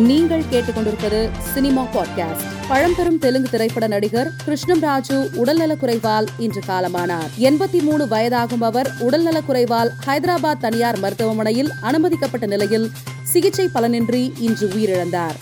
நீங்கள் கேட்டுக்கொண்டிருப்பது cinema podcast பழம்பெரும் தெலுங்கு திரைப்பட நடிகர் கிருஷ்ணம் ராஜு உடல்நலக் குறைவால் இன்று காலமானார். எண்பத்தி மூணு வயதாகும் அவர் உடல்நலக் குறைவால் ஹைதராபாத் தனியார் மருத்துவமனையில் அனுமதிக்கப்பட்ட நிலையில் சிகிச்சை பலனின்றி இன்று உயிரிழந்தார்.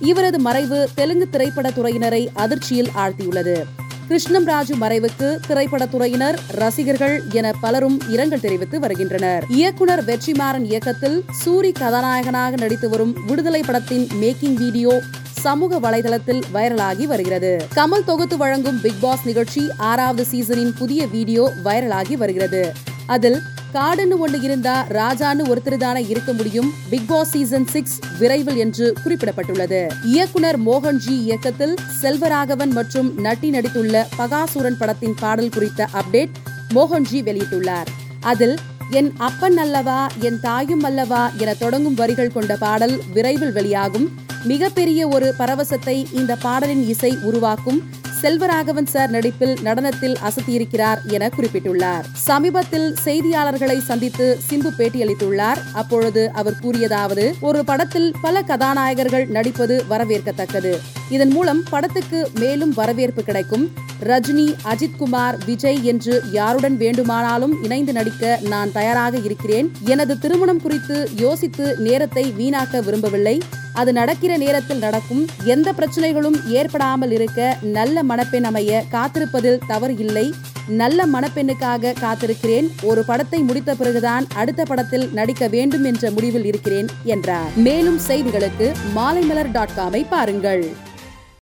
இவரது மறைவு தெலுங்கு திரைப்பட துறையினரை அதிர்ச்சியில் ஆழ்த்தியுள்ளது. கிருஷ்ணம் ராஜு மறைவுக்கு திரைப்படத்துறையினர் ரசிகர்கள் என பலரும் இரங்கல் தெரிவித்து வருகின்றனர். இயக்குனர் வெற்றிமாறன் இயக்கத்தில் சூரி கதாநாயகனாக நடித்து வரும் விடுதலை படத்தின் மேக்கிங் வீடியோ சமூக வலைதளத்தில் வைரலாகி வருகிறது. கமல் தொகுத்து வழங்கும் பிக் பாஸ் நிகழ்ச்சி ஆறாவது சீசனின் புதிய வீடியோ வைரலாகி வருகிறது. அதில் காடுன்னு ஒண்ணு இருந்தா ராஜான்னு ஒருத்தர் தானே இருக்க முடியும். பிக் பாஸ் சீசன் சிக்ஸ் விரைவில் என்று குறிப்பிடப்பட்டுள்ளது. இயக்குனர் மோகன்ஜி இயக்கத்தில் செல்வராகவன் மற்றும் நட்டி நடித்துள்ள பகாசுரன் படத்தின் பாடல் குறித்த அப்டேட் மோகன்ஜி வெளியிட்டுள்ளார். அதில் என் அப்பன் அல்லவா என் தாயும் அல்லவா என தொடங்கும் வரிகள் கொண்ட பாடல் விரைவில் வெளியாகும். மிகப்பெரிய ஒரு பரவசத்தை இந்த பாடலின் இசை உருவாக்கும். செல்வராகவன் சார் நடிப்பில் நடனத்தில் அசத்தியிருக்கிறார் என குறிப்பிட்டுள்ளார். சமீபத்தில் செய்தியாளர்களை சந்தித்து சிம்பு பேட்டியளித்துள்ளார். அப்பொழுது அவர் கூறியதாவது ஒரு படத்தில் பல கதாநாயகர்கள் நடிப்பது வரவேற்கத்தக்கது. இதன் மூலம் படத்துக்கு மேலும் வரவேற்பு கிடைக்கும். ரஜினி அஜித்குமார் விஜய் என்று யாருடன் வேண்டுமானாலும் இணைந்து நடிக்க நான் தயாராக இருக்கிறேன். எனது திருமணம் குறித்து யோசித்து நேரத்தை வீணாக்க விரும்பவில்லை. அது நடக்கிற நேரத்தில் நடக்கும். எந்த பிரச்சனைகளும் ஏற்படாமல் இருக்க நல்ல மணப்பெண் அமைய காத்திருப்பதில் தவறு இல்லை. நல்ல மணப்பெண்ணுக்காக காத்திருக்கிறேன். ஒரு படத்தை முடித்த பிறகுதான் அடுத்த படத்தில் நடிக்க வேண்டும் என்ற முடிவில் இருக்கிறேன் என்றார். மேலும் செய்திகளுக்கு மாலைமலர் டாட் காமை பாருங்கள்.